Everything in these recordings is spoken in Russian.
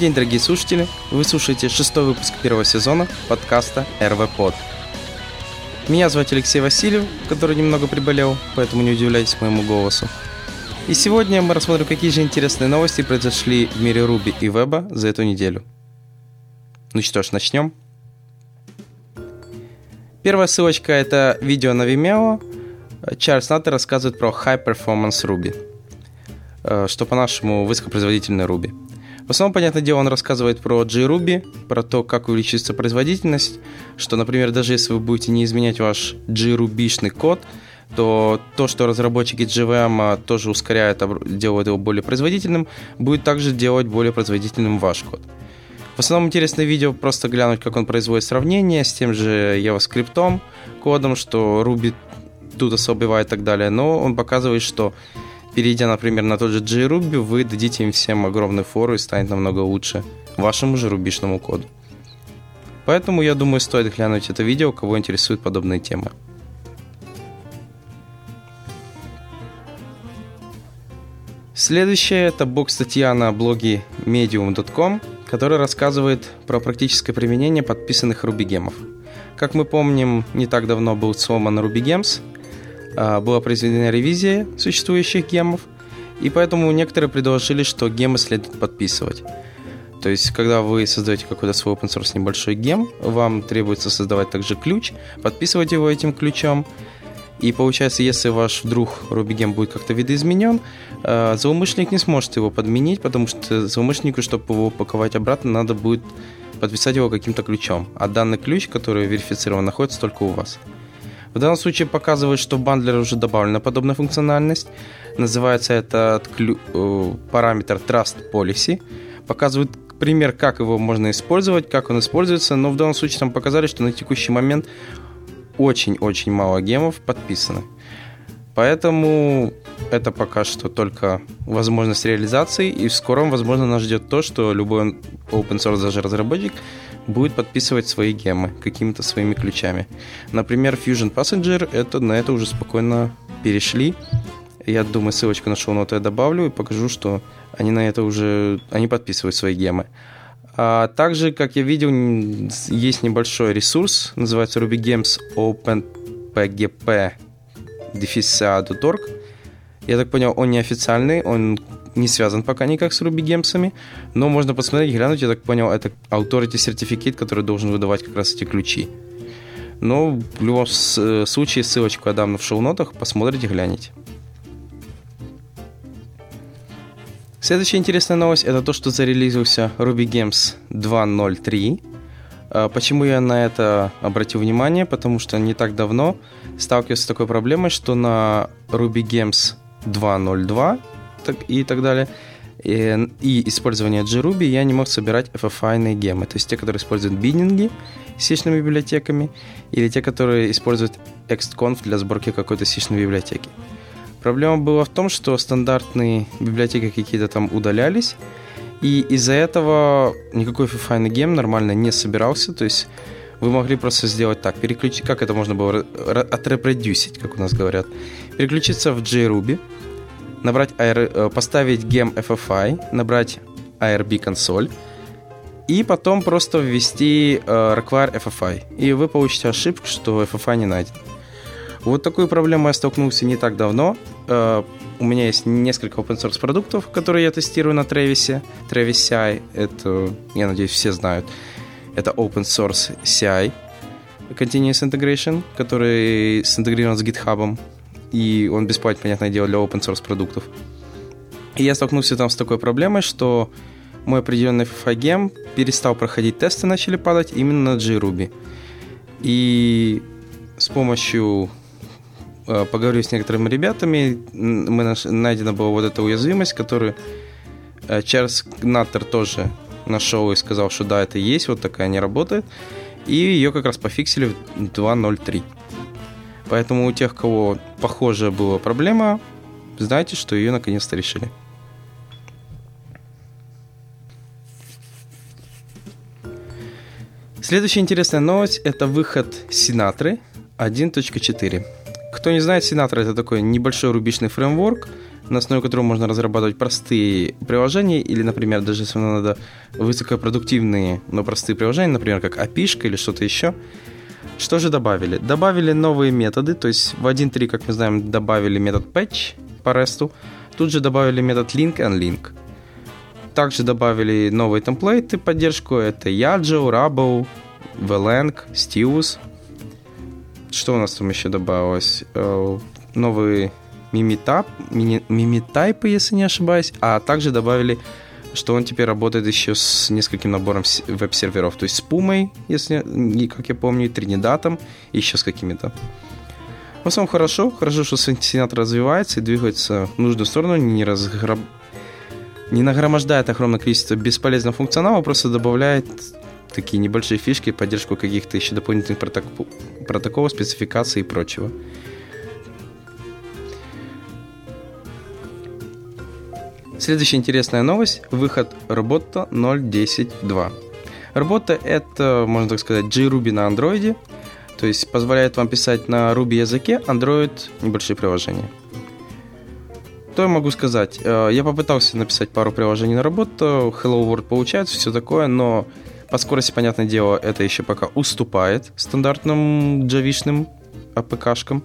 день, дорогие слушатели! Вы слушаете шестой выпуск первого сезона подкаста РВ Под. Меня зовут Алексей Васильев, который немного приболел, поэтому не удивляйтесь моему голосу. И сегодня мы рассмотрим, какие же интересные новости произошли в мире Руби и Веба за эту неделю. Ну что ж, начнем. Первая ссылочка – это видео на Vimeo. Чарльз Наттер рассказывает про High Performance Ruby, э, что по-нашему высокопроизводительный Ruby. В основном, понятное дело, он рассказывает про JRuby, про то, как увеличится производительность, что, например, даже если вы будете не изменять ваш JRuby-шный код, то то, что разработчики JVM тоже ускоряют, делают его более производительным, будет также делать более производительным ваш код. В основном интересное видео просто глянуть, как он производит сравнение с тем же JavaScript кодом, что Ruby тут особо и так далее, но он показывает, что перейдя, например, на тот же JRuby, вы дадите им всем огромную фору и станет намного лучше вашему же рубишному коду. Поэтому, я думаю, стоит глянуть это видео, кого интересуют подобные темы. Следующее – это блог-статья на блоге medium.com, которая рассказывает про практическое применение подписанных рубигемов. Как мы помним, не так давно был сломан RubyGems, а, была произведена ревизия существующих гемов, и поэтому некоторые предложили, что гемы следует подписывать. То есть, когда вы создаете какой-то свой open source небольшой гем, вам требуется создавать также ключ, подписывать его этим ключом. И получается, если ваш вдруг RubyGem будет как-то видоизменен, а, злоумышленник не сможет его подменить, потому что злоумышленнику, чтобы его упаковать обратно, надо будет подписать его каким-то ключом. А данный ключ, который верифицирован, находится только у вас. В данном случае показывает, что в бандлере уже добавлена подобная функциональность. Называется этот э, параметр Trust Policy. Показывает пример, как его можно использовать, как он используется, но в данном случае там показали, что на текущий момент очень-очень мало гемов подписаны. Поэтому это пока что только возможность реализации, и в скором, возможно, нас ждет то, что любой open source даже разработчик будет подписывать свои гемы какими-то своими ключами. Например, Fusion Passenger это, на это уже спокойно перешли. Я думаю, ссылочку на шоу-ноты я добавлю и покажу, что они на это уже они подписывают свои гемы. А также, как я видел, есть небольшой ресурс, называется Ruby Games OpenPGP deficia.org. Я так понял, он неофициальный, он не связан пока никак с Ruby Gems, но можно посмотреть, глянуть, я так понял, это Authority Certificate, который должен выдавать как раз эти ключи. Но в любом э, случае ссылочку я дам в шоу-нотах, посмотрите, глянете. Следующая интересная новость это то, что зарелизился Ruby Gems 2.0.3. А, почему я на это обратил внимание? Потому что не так давно сталкивался с такой проблемой, что на Ruby Gems 2.0.2 и так далее, и, и использование JRuby я не мог собирать FFI гемы, то есть те, которые используют биддинги с сишными библиотеками, или те, которые используют XConf для сборки какой-то сишной библиотеки. Проблема была в том, что стандартные библиотеки какие-то там удалялись, и из-за этого никакой FFI гем нормально не собирался, то есть вы могли просто сделать так, переключить, как это можно было отрепродюсить, как у нас говорят, переключиться в JRuby, набрать AR, э, поставить gem FFI, набрать ARB консоль, и потом просто ввести uh, require FFI. И вы получите ошибку, что FFI не найден. Вот такую проблему я столкнулся не так давно. Uh, у меня есть несколько open source продуктов, которые я тестирую на Travis. Travis CI, это, я надеюсь, все знают. Это open source CI, Continuous Integration, который синтегрирован с GitHub и он бесплатный, понятное дело, для open source продуктов. И я столкнулся там с такой проблемой, что мой определенный FFI перестал проходить тесты, начали падать именно на JRuby. И с помощью э, поговорю с некоторыми ребятами, мы наш, найдена была вот эта уязвимость, которую э, Чарльз Наттер тоже нашел и сказал, что да, это есть, вот такая не работает. И ее как раз пофиксили в 2.0.3. Поэтому у тех, кого похожая была проблема, знайте, что ее наконец-то решили. Следующая интересная новость – это выход Синатры 1.4. Кто не знает, Синатра – это такой небольшой рубишный фреймворк на основе которого можно разрабатывать простые приложения, или, например, даже если вам надо высокопродуктивные, но простые приложения, например, как API или что-то еще. Что же добавили? Добавили новые методы, то есть в 1.3, как мы знаем, добавили метод patch по REST, тут же добавили метод link and link. Также добавили новые темплейты поддержку, это Yajo, Rabo, Velang, Stius. Что у нас там еще добавилось? Э, новые мимитап, мимитайпы, если не ошибаюсь, а также добавили, что он теперь работает еще с нескольким набором веб-серверов, то есть с Пумой, если, как я помню, Тринидатом и еще с какими-то. В основном хорошо, хорошо, что Сенатор развивается и двигается в нужную сторону, не, разграб... не нагромождает огромное количество бесполезного функционала, просто добавляет такие небольшие фишки, поддержку каких-то еще дополнительных протокол... протоколов, спецификаций и прочего. Следующая интересная новость – выход работа 0.10.2. Работа – это, можно так сказать, JRuby на андроиде, то есть позволяет вам писать на Ruby языке Android небольшие приложения. Что я могу сказать? Э, я попытался написать пару приложений на работу, Hello World получается, все такое, но по скорости, понятное дело, это еще пока уступает стандартным джавишным APK-шкам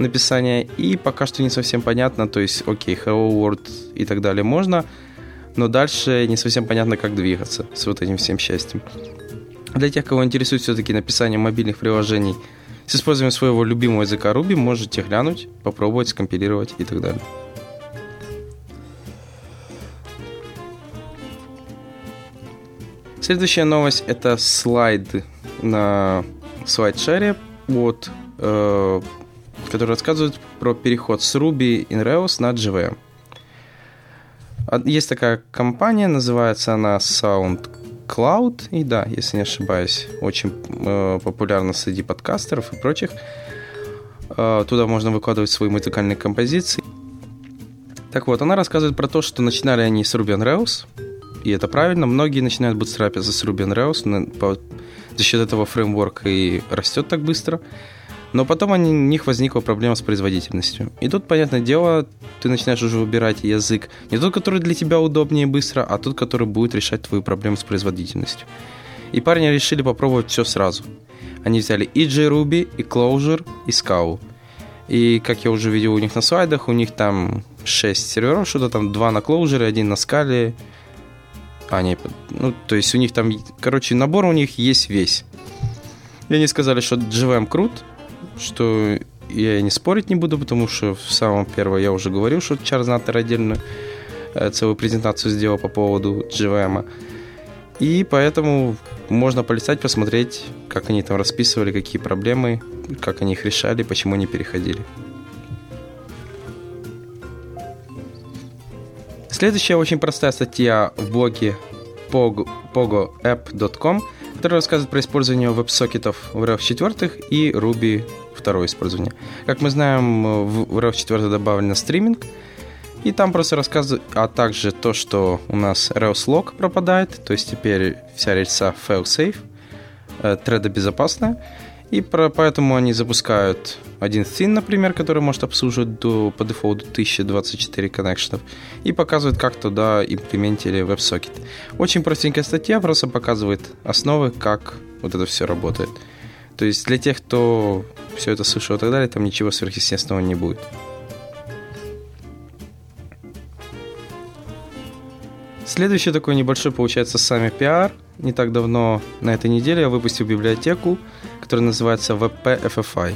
написания. И пока что не совсем понятно, то есть, окей, Hello World и так далее можно, но дальше не совсем понятно, как двигаться с вот этим всем счастьем. Для тех, кого интересует все-таки написание мобильных приложений с использованием своего любимого языка Ruby, можете глянуть, попробовать, скомпилировать и так далее. Следующая новость это слайд на слайд-шере от э, который рассказывает про переход с Ruby in Rails на JVM. Есть такая компания, называется она SoundCloud, и да, если не ошибаюсь, очень э, популярна среди подкастеров и прочих. Э, туда можно выкладывать свои музыкальные композиции. Так вот, она рассказывает про то, что начинали они с Ruby on Rails, и это правильно. Многие начинают бутстрапиться с Ruby on Rails, по, за счет этого фреймворк и растет так быстро. Но потом у них возникла проблема с производительностью. И тут, понятное дело, ты начинаешь уже выбирать язык не тот, который для тебя удобнее и быстро, а тот, который будет решать твою проблему с производительностью. И парни решили попробовать все сразу. Они взяли и JRuby, и Clojure, и Scala. И, как я уже видел у них на слайдах, у них там 6 серверов, что-то там 2 на Clojure, один на Scala. А, нет, ну, то есть у них там, короче, набор у них есть весь. И они сказали, что JVM крут, что я не спорить не буду, потому что в самом первом я уже говорил, что Чарльз Наттер отдельную э, целую презентацию сделал по поводу GVM. И поэтому можно полистать, посмотреть, как они там расписывали, какие проблемы, как они их решали, почему они переходили. Следующая очень простая статья в блоге pogoapp.com, которая рассказывает про использование веб-сокетов в RF 4 и Ruby второе использование. Как мы знаем, в RAV 4 добавлено стриминг, и там просто рассказывают, а также то, что у нас Rails Log пропадает, то есть теперь вся рельса fail-safe, э, треда безопасная, и про, поэтому они запускают один thin, например, который может обслуживать до, по дефолту 1024 коннекшенов, и показывает, как туда имплементили WebSocket. Очень простенькая статья, просто показывает основы, как вот это все работает. То есть для тех, кто все это слышал и так далее, там ничего сверхъестественного не будет. Следующий такой небольшой, получается, сами пиар. Не так давно, на этой неделе, я выпустил библиотеку, которая называется WP FFI.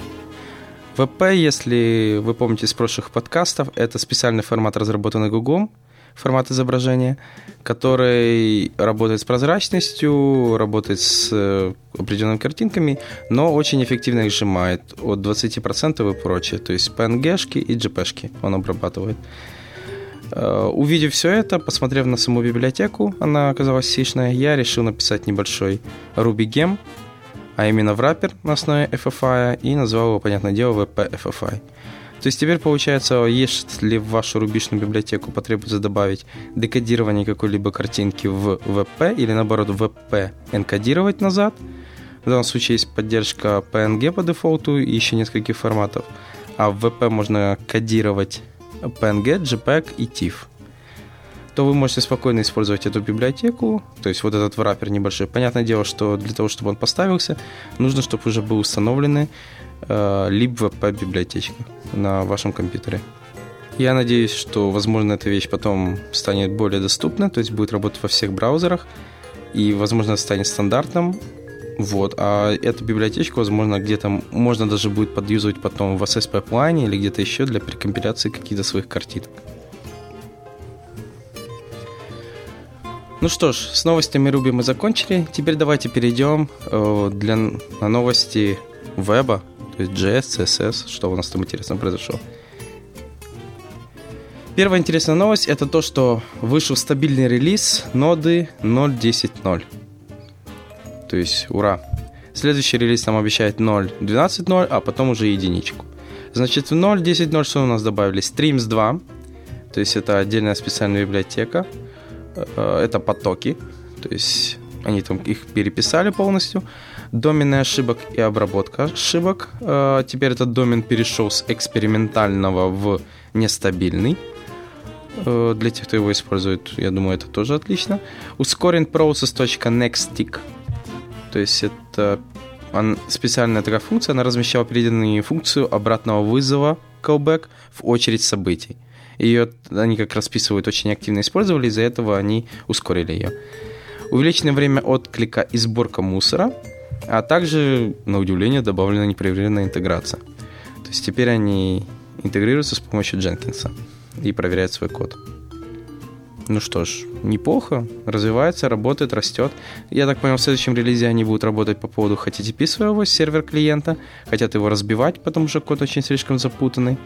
WP, если вы помните из прошлых подкастов, это специальный формат, разработанный Google, формат изображения, который работает с прозрачностью, работает с э, определенными картинками, но очень эффективно их сжимает от 20% и прочее. То есть PNG и JPG он обрабатывает. Э, увидев все это, посмотрев на саму библиотеку, она оказалась сишная, я решил написать небольшой Ruby Gem, а именно в wrapper на основе FFI, и назвал его, понятное дело, WP FFI. То есть теперь получается, если в вашу рубишную библиотеку потребуется добавить декодирование какой-либо картинки в VP или наоборот VP энкодировать назад, в данном случае есть поддержка PNG по дефолту и еще нескольких форматов, а в VP можно кодировать PNG, JPEG и TIFF то вы можете спокойно использовать эту библиотеку, то есть вот этот враппер небольшой. Понятное дело, что для того, чтобы он поставился, нужно, чтобы уже был установлены э, libwp библиотечка на вашем компьютере. Я надеюсь, что, возможно, эта вещь потом станет более доступна, то есть будет работать во всех браузерах, и, возможно, станет стандартным. Вот. А эту библиотечку, возможно, где-то можно даже будет подюзывать потом в SS Pipeline или где-то еще для прекомпиляции каких-то своих картинок. Ну что ж, с новостями Ruby мы закончили. Теперь давайте перейдем э, для, на новости веба, то есть JS, CSS, что у нас там интересно произошло. Первая интересная новость это то, что вышел стабильный релиз ноды 0.10.0. То есть, ура. Следующий релиз нам обещает 0.12.0, а потом уже единичку. Значит, в 0.10.0 что у нас добавили? Streams 2, то есть это отдельная специальная библиотека. Э, это потоки, то есть они там их переписали полностью. Домены ошибок и обработка ошибок. Э, теперь этот домен перешел с экспериментального в нестабильный. Э, для тех, кто его использует, я думаю, это тоже отлично. Ускорен process.nextTick. То есть это специальная такая функция, она размещала переданную функцию обратного вызова callback в очередь событий. Ее они как расписывают очень активно использовали, из-за этого они ускорили ее. Увеличенное время отклика и сборка мусора, а также, на удивление, добавлена непроверенная интеграция. То есть теперь они интегрируются с помощью Jenkins и проверяют свой код. Ну что ж, неплохо, развивается, работает, растет. Я так понял, в следующем релизе они будут работать по поводу HTTP своего сервер клиента, хотят его разбивать, потому что код очень слишком запутанный.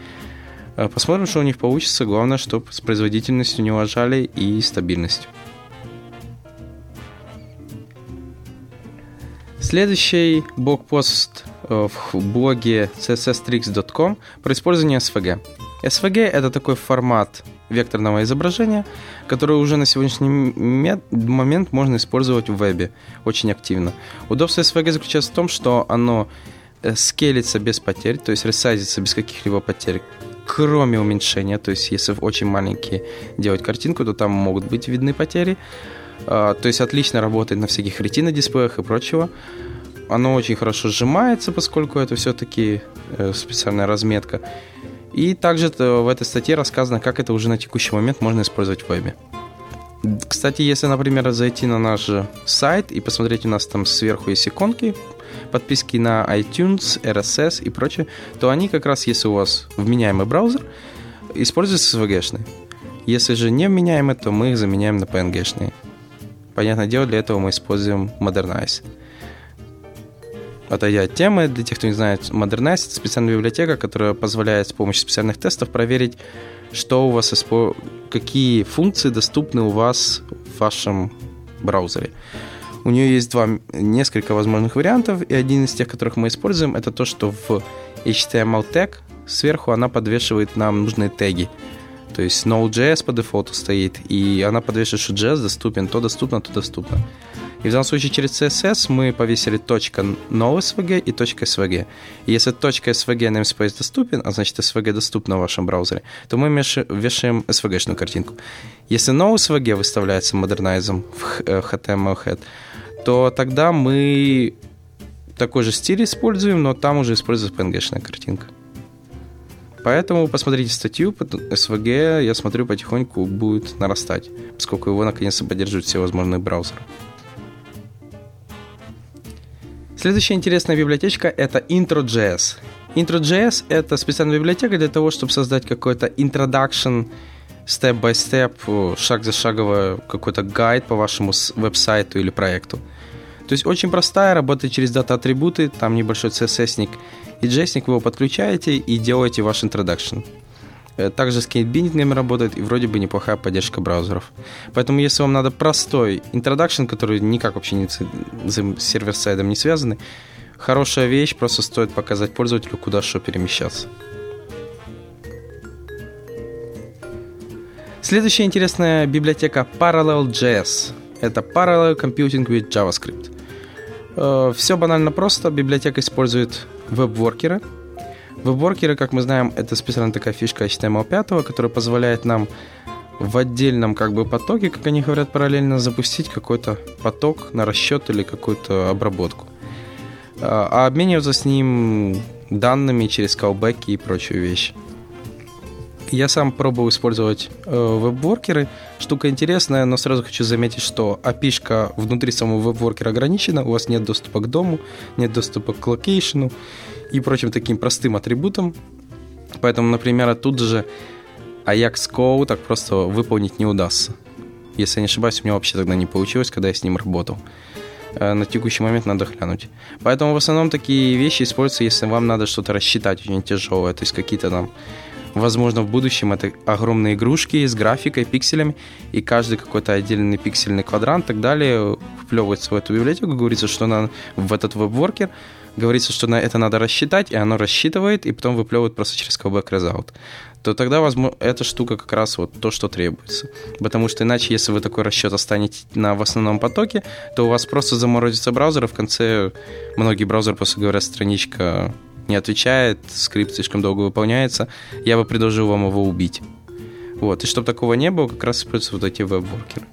Э, посмотрим, что у них получится. Главное, чтобы с производительностью не лажали и стабильностью. Следующий блокпост э, в блоге csstrix.com про использование SVG. SVG — это такой формат векторного изображения, который уже на сегодняшний момент можно использовать в вебе очень активно. Удобство SVG заключается в том, что оно э, скелится без потерь, то есть ресайзится без каких-либо потерь кроме уменьшения. То есть, если очень маленькие делать картинку, то там могут быть видны потери. А, то есть, отлично работает на всяких ретино-дисплеях и прочего. Оно очень хорошо сжимается, поскольку это все-таки э, специальная разметка. И также в этой статье рассказано, как это уже на текущий момент можно использовать в вебе. Кстати, если, например, зайти на наш сайт и посмотреть, у нас там сверху есть иконки, подписки на iTunes, RSS и прочее, то они как раз, если у вас вменяемый браузер, используются SVG-шные. Если же не вменяемый, то мы их заменяем на PNG-шные. Понятное дело, для этого мы используем Modernize. Отойдя от темы, для тех, кто не знает, Modernize — это специальная библиотека, которая позволяет с помощью специальных тестов проверить, что у вас, какие функции доступны у вас в вашем браузере. У нее есть два, несколько возможных вариантов, и один из тех, которых мы используем, это то, что в HTML tag сверху она подвешивает нам нужные теги. То есть Node.js по дефолту стоит, и она подвешивает, что JS доступен, то доступно, то доступно. И в данном случае через CSS мы повесили .NoSVG и .svg. И если .svg namespace доступен, а значит SVG доступна в вашем браузере, то мы вешаем SVG-шную картинку. Если NoSVG выставляется модернайзом в HTML head, то тогда мы такой же стиль используем, но там уже используется PNG-шная картинка. Поэтому посмотрите статью, SVG, я смотрю, потихоньку будет нарастать, поскольку его наконец-то поддерживают все возможные браузеры. Следующая интересная библиотечка – это Intro.js. Intro.js – это специальная библиотека для того, чтобы создать какой-то introduction, степ-by-степ, шаг за шагово какой-то гайд по вашему веб-сайту или проекту. То есть очень простая, работает через дата-атрибуты, там небольшой CSS-ник и JS-ник, вы его подключаете и делаете ваш introduction. Э, также с кейтбиндингами работает и вроде бы неплохая поддержка браузеров. Поэтому если вам надо простой introduction, который никак вообще не с server-side ом не связанный, хорошая вещь, просто стоит показать пользователю, куда что перемещаться. Следующая интересная библиотека Parallel.js. Это Parallel Computing with JavaScript. Э, Все банально просто. Библиотека использует веб-воркеры, Веб-воркеры, как мы знаем, это специально такая фишка HTML5, которая позволяет нам в отдельном как бы потоке, как они говорят параллельно, запустить какой-то поток на расчет или какую-то обработку. А, а обмениваться с ним данными через callback и и прочие вещи. Я сам пробовал использовать э, web worker ы. Штука интересная, но сразу хочу заметить, что API внутри самого web worker а ограничена. У вас нет доступа к DOM у, нет доступа к location у и прочим таким простым атрибутам. Поэтому, например, тут же Ajax код так просто выполнить не удастся. Если я не ошибаюсь, у меня вообще тогда не получилось, когда я с ним работал. Э, на текущий момент надо глянуть. Поэтому в основном такие вещи используются, если вам надо что-то рассчитать очень тяжелое, то есть какие-то там Возможно, в будущем это огромные игрушки с графикой, пикселями, и каждый какой-то отдельный пиксельный квадрант и так далее вплевывается в эту библиотеку, говорится, что на, в этот веб-воркер, говорится, что на это надо рассчитать, и оно рассчитывает, и потом выплевывает просто через callback result то тогда, возможно, эта штука как раз вот то, что требуется. Потому что иначе, если вы такой расчет останете на в основном потоке, то у вас просто заморозится браузер, и в конце многие браузеры просто говорят, страничка не отвечает, скрипт слишком долго выполняется, я бы предложил вам его убить. Вот, и чтобы такого не было, как раз используются вот эти веб-воркеры.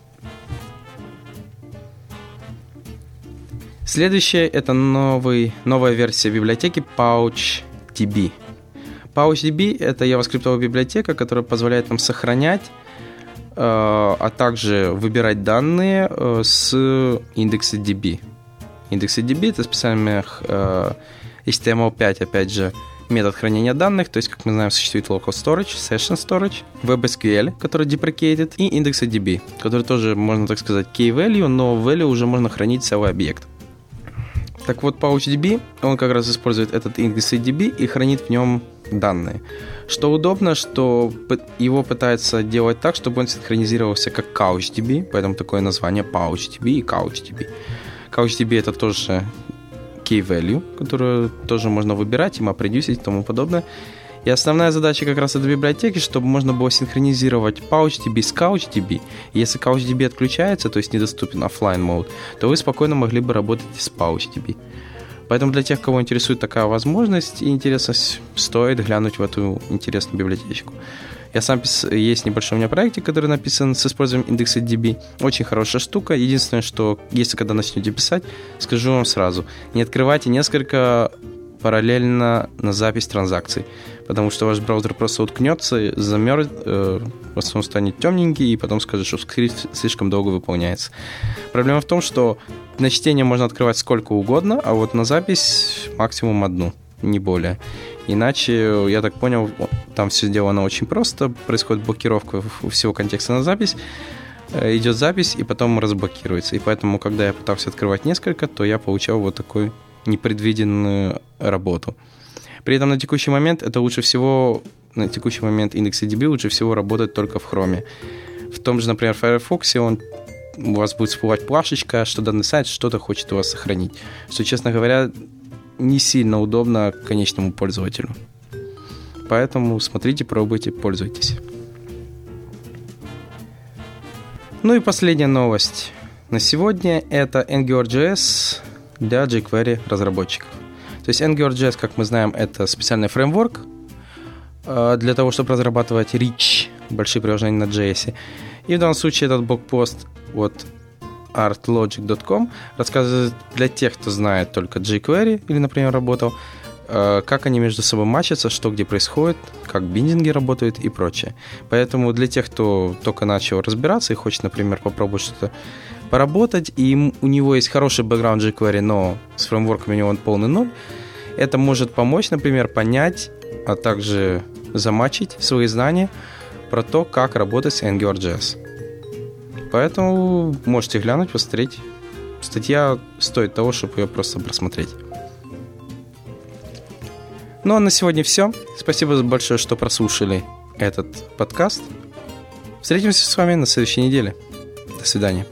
Следующее это новый, новая версия библиотеки PouchDB. PouchDB — это JavaScript библиотека, которая позволяет нам сохранять, э, а также выбирать данные э, с индекса DB. Индексы DB — это специальный э, HTML5, опять же, метод хранения данных, то есть, как мы знаем, существует local storage, session storage, WebSQL, который deprecated, и IndexedDB, который тоже, можно так сказать, key value, но value уже можно хранить целый объект. Так вот, PouchDB, он как раз использует этот IndexedDB и хранит в нем данные. Что удобно, что его пытаются делать так, чтобы он синхронизировался как CouchDB, поэтому такое название PouchDB и CouchDB. CouchDB это тоже key value, которую тоже можно выбирать, им продюсить и тому подобное. И основная задача как раз этой библиотеки, чтобы можно было синхронизировать PouchDB с CouchDB. Если CouchDB отключается, то есть недоступен офлайн мод, то вы спокойно могли бы работать с PouchDB. Поэтому для тех, кого интересует такая возможность и интересность, стоит глянуть в эту интересную библиотечку. Я сам пис... есть небольшой у меня проектик, который написан с использованием индекса DB. Очень хорошая штука. Единственное, что если когда начнете писать, скажу вам сразу, не открывайте несколько параллельно на запись транзакций, потому что ваш браузер просто уткнется, замерз, э, основном станет темненький, и потом скажет, что скрипт слишком долго выполняется. Проблема в том, что на чтение можно открывать сколько угодно, а вот на запись максимум одну, не более. Иначе, я так понял, там все сделано очень просто, происходит блокировка всего контекста на запись, э, идет запись и потом разблокируется. И поэтому, когда я пытался открывать несколько, то я получал вот такую непредвиденную работу. При этом на текущий момент это лучше всего, на текущий момент EDB лучше всего работает только в Chrome. В том же, например, Firefox он у вас будет всплывать плашечка, что данный сайт что-то хочет у вас сохранить. Что, честно говоря, не сильно удобно конечному пользователю. Поэтому смотрите, пробуйте, пользуйтесь. Ну и последняя новость на сегодня это AngularJS для jQuery разработчиков. То есть AngularJS, как мы знаем, это специальный фреймворк э, для того, чтобы разрабатывать rich, большие приложения на JS. И в данном случае этот блокпост вот artlogic.com рассказывает для тех, кто знает только jQuery или, например, работал, э, как они между собой матчатся, что где происходит, как биндинги работают и прочее. Поэтому для тех, кто только начал разбираться и хочет, например, попробовать что-то поработать, и у него есть хороший бэкграунд jQuery, но с фреймворками у него он полный ноль, это может помочь, например, понять, а также замачить свои знания про то, как работать с AngularJS. Поэтому можете глянуть, посмотреть. Статья стоит того, чтобы ее просто просмотреть. Ну а на сегодня все. Спасибо большое, что прослушали этот подкаст. Встретимся с вами на следующей неделе. До свидания.